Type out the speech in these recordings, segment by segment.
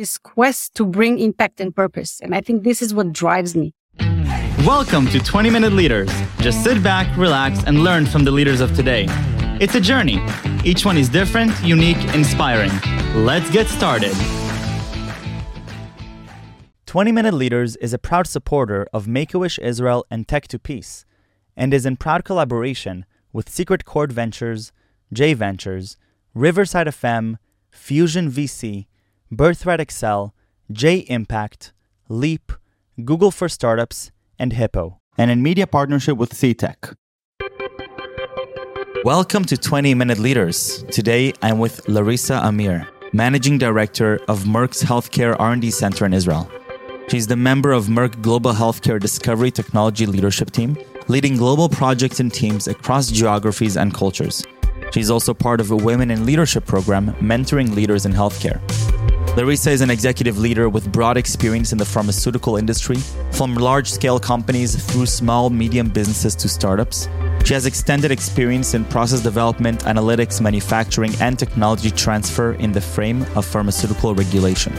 this quest to bring impact and purpose. And I think this is what drives me. Welcome to 20 Minute Leaders. Just sit back, relax, and learn from the leaders of today. It's a journey. Each one is different, unique, inspiring. Let's get started. 20 Minute Leaders is a proud supporter of Make a Wish Israel and Tech to Peace, and is in proud collaboration with Secret Chord Ventures, J Ventures, Riverside FM, Fusion VC, Birthright Excel, J Impact, Leap, Google for Startups, and Hippo, and in media partnership with CTech. Welcome to 20 Minute Leaders. Today I'm with Larissa Amir, Managing Director of Merck's Healthcare R&D Center in Israel. She's the member of Merck Global Healthcare Discovery Technology Leadership Team, leading global projects and teams across geographies and cultures. She's also part of a Women in Leadership program mentoring leaders in healthcare. Larissa is an executive leader with broad experience in the pharmaceutical industry, from large scale companies through small, medium businesses to startups. She has extended experience in process development, analytics, manufacturing, and technology transfer in the frame of pharmaceutical regulation.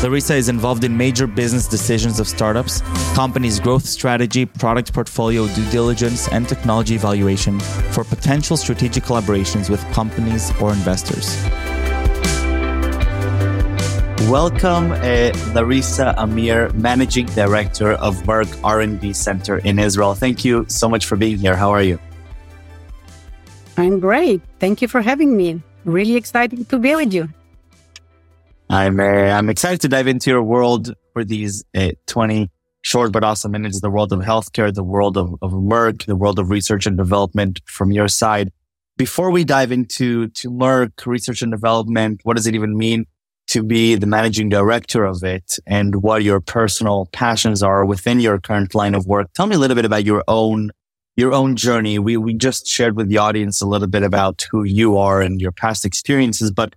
Larissa is involved in major business decisions of startups, companies' growth strategy, product portfolio due diligence, and technology evaluation for potential strategic collaborations with companies or investors. Welcome, uh, Larissa Amir, Managing Director of Merck R&D Center in Israel. Thank you so much for being here. How are you? I'm great. Thank you for having me. Really excited to be with you. I'm uh, I'm excited to dive into your world for these uh, 20 short but awesome minutes. The world of healthcare, the world of, of Merck, the world of research and development from your side. Before we dive into to Merck research and development, what does it even mean? To be the managing director of it and what your personal passions are within your current line of work. Tell me a little bit about your own your own journey. We we just shared with the audience a little bit about who you are and your past experiences, but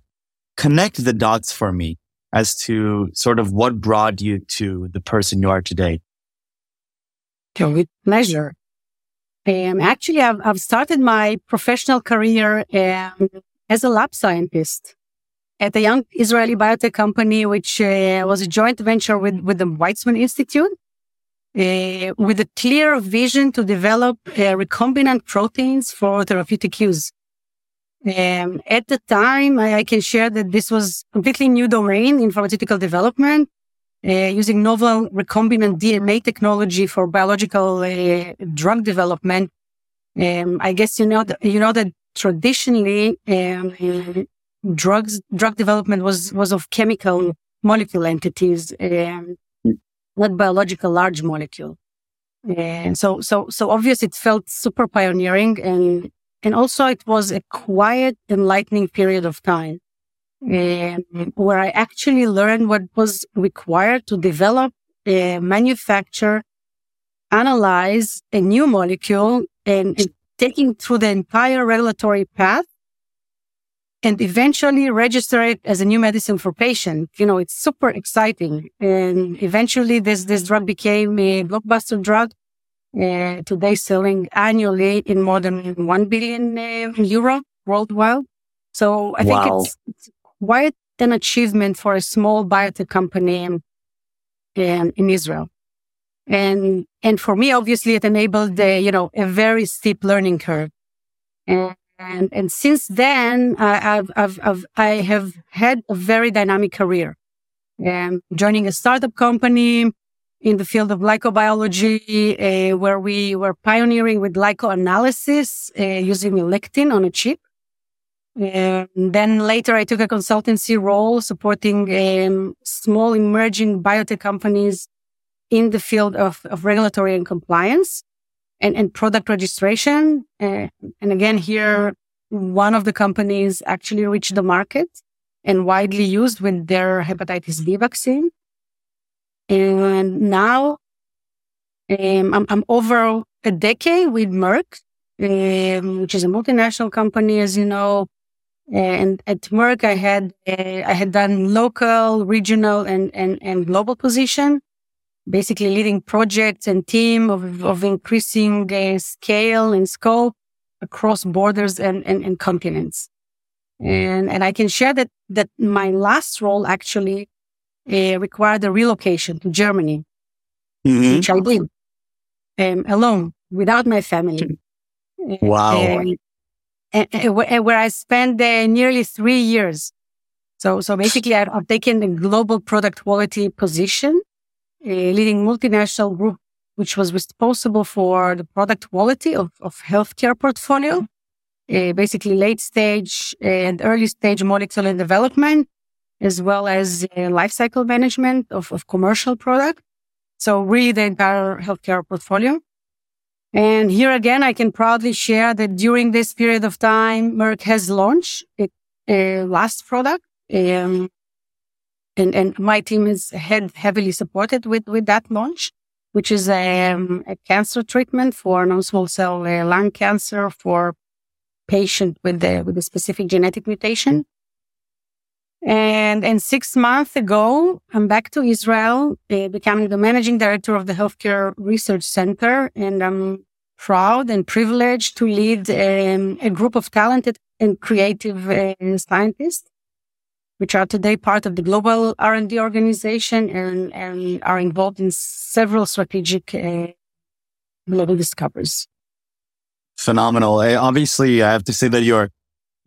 connect the dots for me as to sort of what brought you to the person you are today. With pleasure. Um, actually, I've, I've started my professional career um, as a lab scientist at a young Israeli biotech company, which uh, was a joint venture with, with the Weizmann Institute, uh, with a clear vision to develop uh, recombinant proteins for therapeutic use. Um, at the time, I, I, can share that this was completely new domain in pharmaceutical development, uh, using novel recombinant DNA technology for biological uh, drug development. Um, I guess you know that, you know that traditionally um, drugs drug development was was of chemical molecule entities, um, not biological large molecule. And so so so obvious it felt super pioneering and and also it was a quiet enlightening period of time um, where I actually learned what was required to develop, uh, manufacture, analyze a new molecule and, and taking through the entire regulatory path and eventually register it as a new medicine for patient. You know, it's super exciting. And eventually this, this drug became a blockbuster drug. Uh, today selling annually in more than 1 billion uh, euro worldwide. So I wow. think it's, it's, quite an achievement for a small biotech company in, in Israel. And, and for me, obviously it enabled, the, you know, a very steep learning curve. And and, and since then, I've, I've, I've, I have had a very dynamic career. Um, joining a startup company in the field of glycobiology, uh, where we were pioneering with glycoanalysis uh, using lectin on a chip. And then later I took a consultancy role supporting um, small emerging biotech companies in the field of, of regulatory and compliance and, and product registration. Uh, and again, here, one of the companies actually reached the market and widely used with their hepatitis B vaccine. And now um, I'm, I'm, over a decade with Merck, um, which is a multinational company, as you know. And at Merck, I had uh, I had done local, regional, and and and global position basically leading projects and team of, of increasing uh, scale and scope across borders and, and, and continents. And, and I can share that, that my last role actually uh, required a relocation to Germany, Mhm. which I did um, alone without my family. Wow. And, and- and where and where I spent uh, nearly three years. So, so basically, I've, I've taken the global product quality position, uh, leading multinational group, which was responsible for the product quality of, of healthcare portfolio, basically late stage and early stage molecular development, as well as uh, lifecycle management of, of commercial product. So really the entire healthcare portfolio. And here again, I can proudly share that during this period of time, Merck has launched its uh, last product. Um, and, and my team is had heavily supported with, with that launch, which is um, a cancer treatment for non-small cell uh, lung cancer for patient with the, with a specific genetic mutation. And, and six months ago, I'm back to Israel, uh, becoming the managing director of the Healthcare Research Center. And I'm proud and privileged to lead um, a group of talented and creative uh, scientists, which are today part of the global R&D organization and, and are involved in several strategic uh, global discoveries. Phenomenal. Obviously, I have to say that your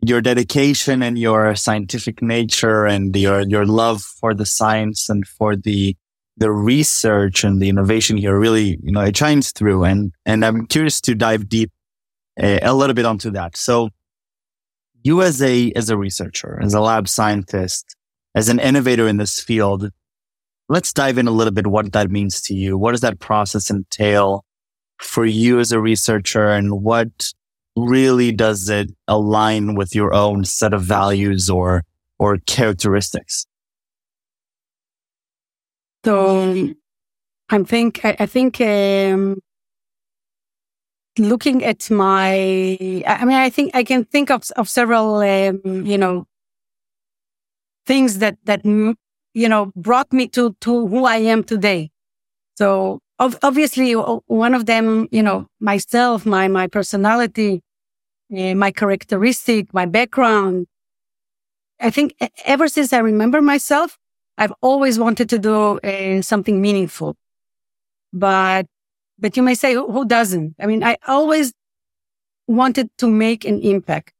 your dedication and your scientific nature and your your love for the science and for the the research and the innovation here really, you know, it shines through. And and I'm curious to dive deep uh, a little bit onto that. So, you as a as a researcher, as a lab scientist, as an innovator in this field, let's dive in a little bit what that means to you. What does that process entail? for you as a researcher and what really does it align with your own set of values or or characteristics So I think, I, I think, um, looking at my, I mean, I think I can think of, of several, um, you know, things that, that, you know, brought me to, to who I am today. So ob- obviously one of them, you know, myself, my, my personality, uh, my characteristic, my background. I think ever since I remember myself, I've always wanted to do uh, something meaningful. But, but you may say, who doesn't? I mean, I always wanted to make an impact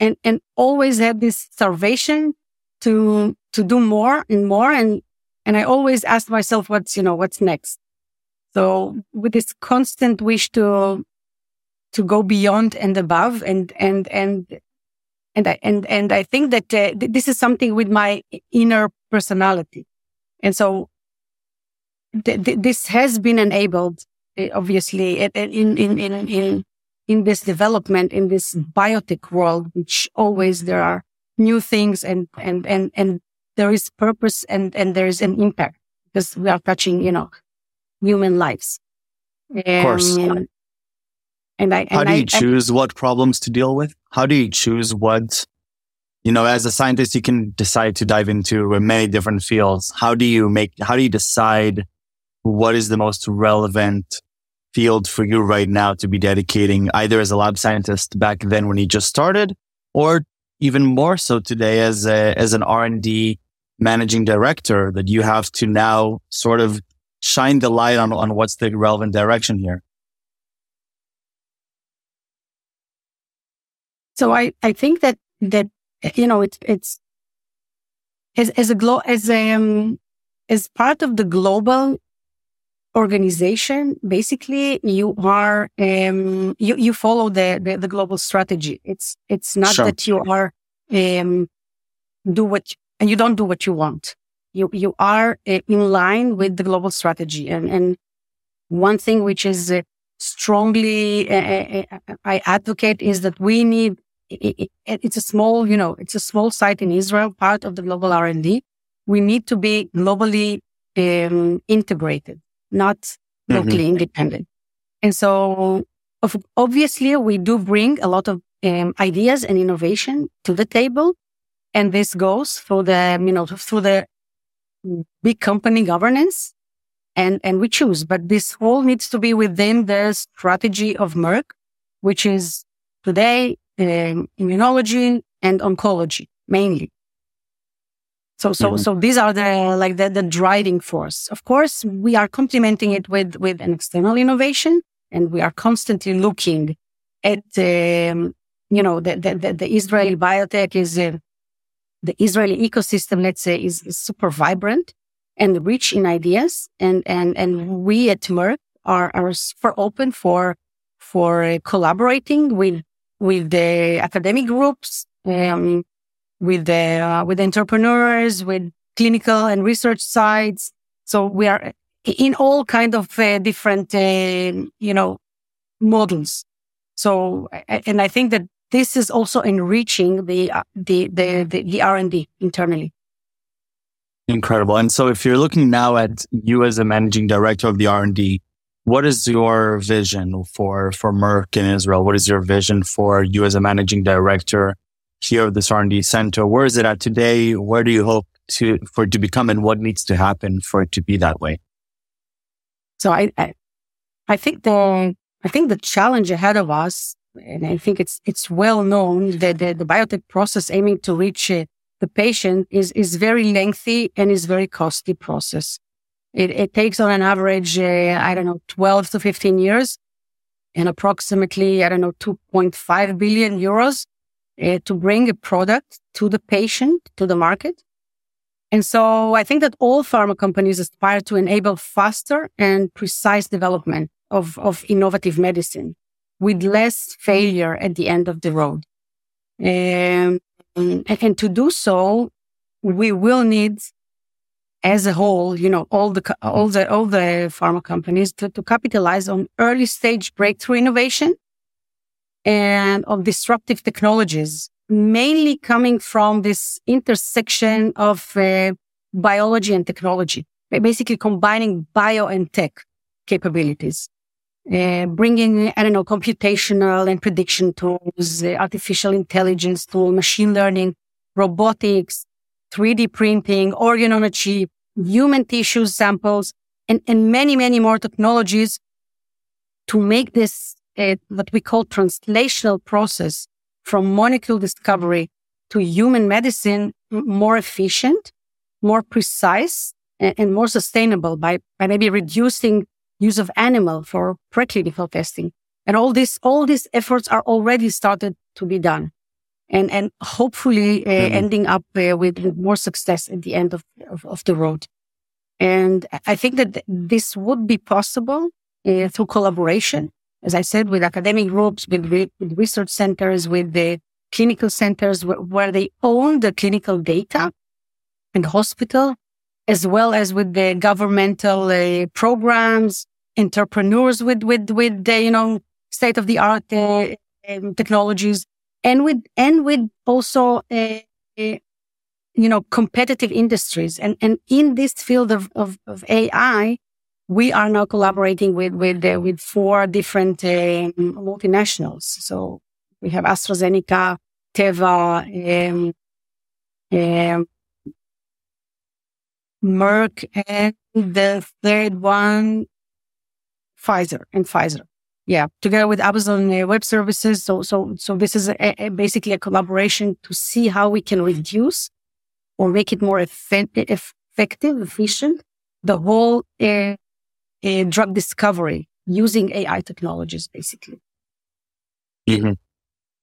and, and always had this starvation to, to do more and more. And, and I always asked myself, what's, you know, what's next? So with this constant wish to, to go beyond and above and, and, and, and I, and, and I think that uh, th- this is something with my inner personality. And so th- th- this has been enabled, obviously, in, in, in, in, in, this development, in this biotech world, which always there are new things and, and, and, and there is purpose and, and there is an impact because we are touching, you know, human lives. Of course. Um, and I, how and do I, you choose what problems to deal with how do you choose what you know as a scientist you can decide to dive into many different fields how do you make how do you decide what is the most relevant field for you right now to be dedicating either as a lab scientist back then when you just started or even more so today as a, as an R&D managing director that you have to now sort of shine the light on, on what's the relevant direction here. So I, I think that, that, you know, it's, it's as, as a glo, as, um, as part of the global organization, basically you are, um, you, you follow the, the, the global strategy. It's, it's not Sure. that you are, um, do what, and you don't do what you want. You, you are uh, in line with the global strategy. And, and one thing which is uh, strongly, uh, uh, I advocate is that we need it, it, it's a small, you know, it's a small site in Israel, part of the global R&D. We need to be globally um, integrated, not locally independent. And so, of, obviously, we do bring a lot of um, ideas and innovation to the table, and this goes through the, you know, through the big company governance, and and we choose. But this all needs to be within the strategy of Merck, which is today um, immunology and oncology mainly. So, so, mm-hmm. so these are the, like the, the driving force. Of course, we are complementing it with, with an external innovation and we are constantly looking at, um, you know, the, the, the, Israeli biotech is, uh, the Israeli ecosystem, let's say, is, is, super vibrant and rich in ideas. And, and, and we at Merck are, are super open for, for uh, collaborating with, with the academic groups, um, with the, uh, with entrepreneurs, with clinical and research sites. So we are in all kind of uh, different, uh, you know, models. So, and I think that this is also enriching the, uh, the, the, the, the R&D internally. Incredible. And so if you're looking now at you as a managing director of the R&D, what is your vision for, for Merck in Israel? What is your vision for you as a managing director here of this R&D center? Where is it at today? Where do you hope to, for it to become and what needs to happen for it to be that way? So I, I, I think the, I think the challenge ahead of us, and I think it's, it's well known that the, the biotech process aiming to reach uh, the patient is, is very lengthy and is very costly process. It, it takes on an average, uh, I don't know, 12 to 15 years and approximately, I don't know, 2.5 billion euros uh, to bring a product to the patient, to the market. And so I think that all pharma companies aspire to enable faster and precise development of, of innovative medicine with less failure at the end of the road. Um, and, to do so, we will need as a whole, you know, all the, all the, all the pharma companies to, to capitalize on early stage breakthrough innovation and of disruptive technologies, mainly coming from this intersection of uh, biology and technology, basically combining bio and tech capabilities. Uh, bringing, I don't know, computational and prediction tools, uh, artificial intelligence tool, machine learning, robotics, 3D printing, organ on a chip, human tissue samples, and, and many, many more technologies to make this uh, what we call translational process from molecule discovery to human medicine more efficient, more precise, and, and more sustainable by, by maybe reducing use of animal for preclinical testing. And all this, all these efforts are already started to be done and, and hopefully uh, mm-hmm. ending up uh, with, with, more success at the end of, of, of, the road. And I think that this would be possible uh, through collaboration, as I said, with academic groups, with, with research centers, with the clinical centers where, where they own the clinical data and hospital as well as with the governmental uh, programs, entrepreneurs with, with, with the, you know, state of the art uh, um, technologies and with, and with also, uh, uh, you know, competitive industries. And, and in this field of, of, of AI, we are now collaborating with, with, uh, with four different um, multinationals. So we have AstraZeneca, Teva, um, um, Merck, and the third one, Pfizer and Pfizer. Yeah, together with Amazon uh, Web Services. So, so, so this is a, a, basically a collaboration to see how we can reduce or make it more effective, efficient, the whole uh, uh, drug discovery using AI technologies, basically. Mm-hmm.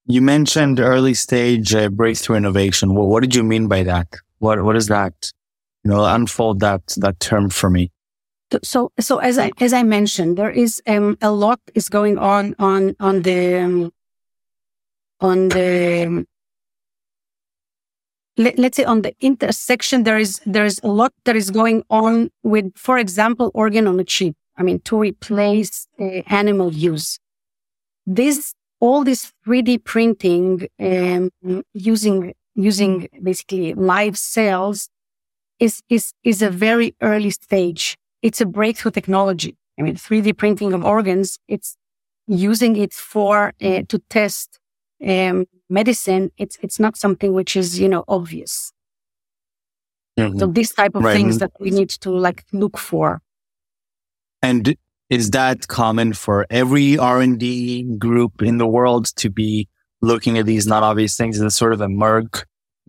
You mentioned early stage uh, breakthrough innovation. What, what did you mean by that? What, what is that? you know, unfold that, that term for me. So, so as I, as I mentioned, there is, um, a lot is going on, on, on the, um, on the, um, let, us say on the intersection, there is, there is a lot that is going on with, for example, organ on a chip. I mean, to replace uh, animal use. This, all this 3D printing, um, using, using basically live cells is, is, is a very early stage. It's a breakthrough technology. I mean, 3D printing of organs, it's using it for, uh, to test, um, medicine. It's, it's not something which is, you know, obvious. Mm-hmm. So this type of right. things that we need to like look for. And is that common for every R&D group in the world to be looking at these not obvious things? Is this sort of a Merck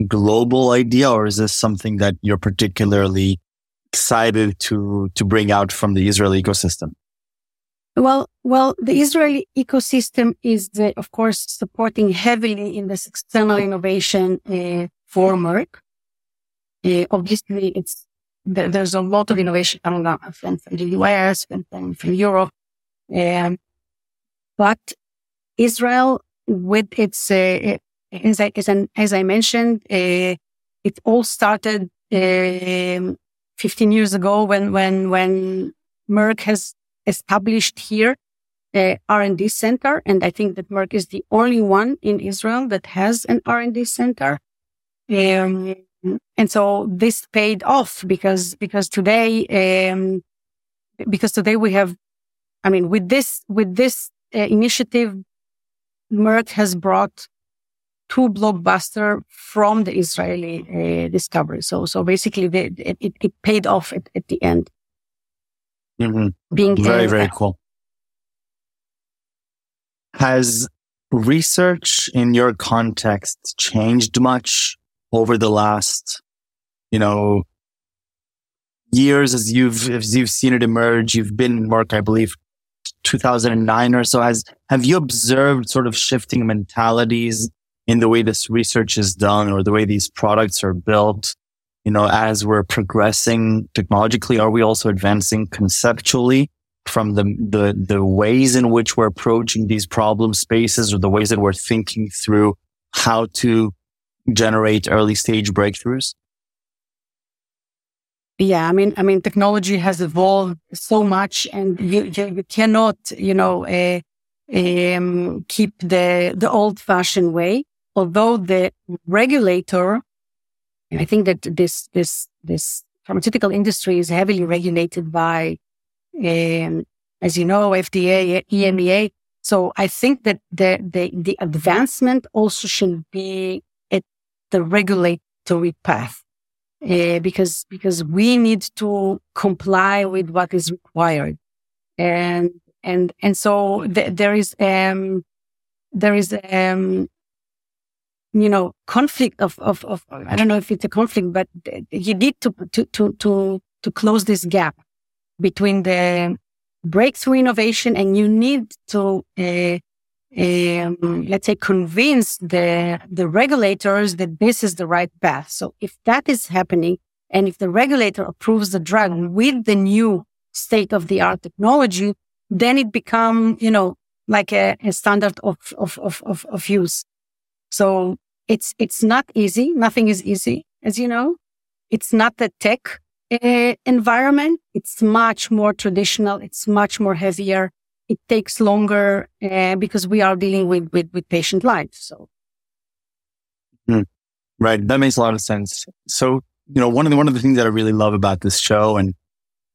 global idea or is this something that you're particularly excited to, to bring out from the Israeli ecosystem? Well, well, the Israeli ecosystem is, uh, of course, supporting heavily in this external innovation uh, for Merck. Uh, obviously, it's there's a lot of innovation coming from, from the US and from, from Europe, um, but Israel, with its uh, as I as, an, as I mentioned, uh, it all started um, 15 years ago when when when Merck has established here a R&D center. And I think that Merck is the only one in Israel that has an R&D center. Um, and so this paid off because, because today, um, because today we have, I mean, with this, with this uh, initiative, Merck has brought two blockbuster from the Israeli uh, discovery. So, so basically it, it, paid off at, at the end. Mm-hmm. Being very, very cool. Has research in your context changed much over the last, you know, years as you've as you've seen it emerge? You've been in work, I believe, 2009 or so. Has have you observed sort of shifting mentalities in the way this research is done or the way these products are built? You know, as we're progressing technologically, are we also advancing conceptually from the, the, the ways in which we're approaching these problem spaces or the ways that we're thinking through how to generate early stage breakthroughs? Yeah, I mean, I mean, technology has evolved so much, and you you, you cannot, you know, uh, um, keep the the old fashioned way. Although the regulator I think that this, this, this pharmaceutical industry is heavily regulated by, um, as you know, FDA, EMEA. So I think that the, the, the advancement also should be at the regulatory path. Uh, because because we need to comply with what is required, and and and so th- there is um there is um you know, conflict of, of, of, I don't know if it's a conflict, but you need to, to, to, to, to close this gap between the breakthrough innovation and you need to, uh, um, let's say, convince the, the regulators that this is the right path. So if that is happening and if the regulator approves the drug with the new state of the art technology, then it become, you know, like a, a standard of, of, of, of, of use. So it's, it's not easy. Nothing is easy, as you know. It's not the tech uh, environment. It's much more traditional. It's much more heavier. It takes longer uh, because we are dealing with, with, with patient lives. So. Mm, right. That makes a lot of sense. So, you know, one of the, one of the things that I really love about this show and, you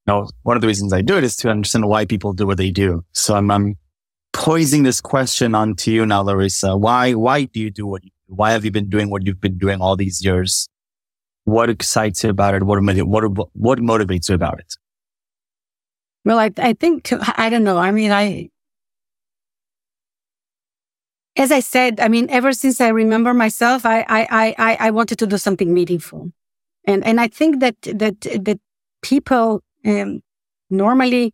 know, one of the reasons I do it is to understand why people do what they do. So I'm, I'm poising this question onto you now, Larissa. Why, why do you do what you why have you been doing what you've been doing all these years? What excites you about it? What, what, what motivates you about it? Well, I, I think, I don't know. I mean, I, as I said, I mean, ever since I remember myself, I, I, I, I wanted to do something meaningful. And, and I think that, that, that people, um, normally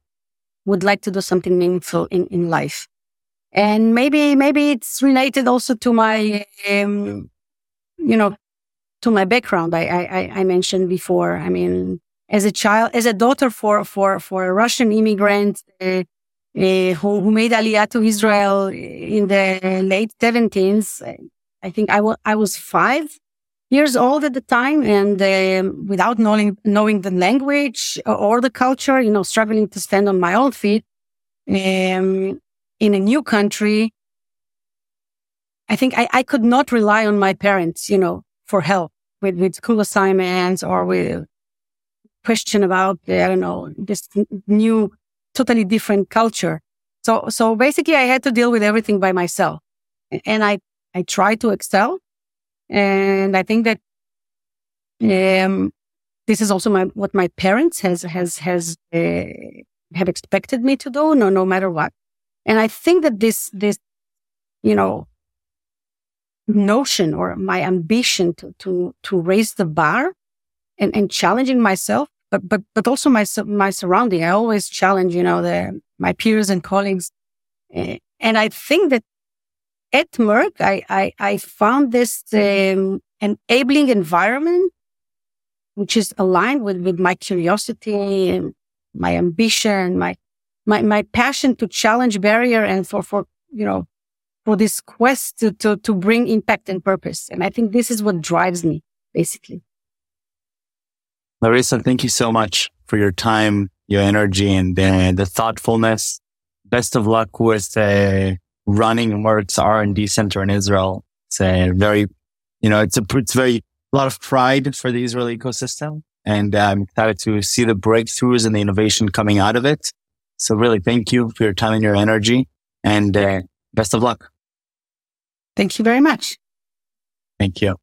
would like to do something meaningful in, in life. And maybe, maybe it's related also to my, um, you know, to my background. I, I, I mentioned before. I mean, as a child, as a daughter for, for, for a Russian immigrant, uh, uh, who, who made Aliyah to Israel in the late 70s I think I, w- I was five years old at the time and um, without knowing, knowing the language or the culture, you know, struggling to stand on my own feet. Um, in a new country, I think I, I could not rely on my parents, you know, for help with, with school assignments or with question about, I don't know, this new, totally different culture. So, so basically I had to deal with everything by myself and I, I tried to excel. And I think that, um, this is also my, what my parents has, has, has, uh, have expected me to do, no, no matter what. And I think that this, this, you know, notion or my ambition to, to, to raise the bar and, and challenging myself, but, but, but also my, my surrounding. I always challenge, you know, the, my peers and colleagues. Eh, and I think that at Merck, I, I, I found this um, enabling environment, which is aligned with, with my curiosity and my ambition, my, my, my passion to challenge barrier and for, for, you know, for this quest to, to, to bring impact and purpose. And I think this is what drives me, basically. Larissa, thank you so much for your time, your energy, and uh, the thoughtfulness. Best of luck with uh, running Merck's R&D center in Israel. It's a very, you know, it's a, it's very, a lot of pride for the Israeli ecosystem. And I'm excited to see the breakthroughs and the innovation coming out of it. So really thank you for your time and your energy and uh, best of luck. Thank you very much. Thank you.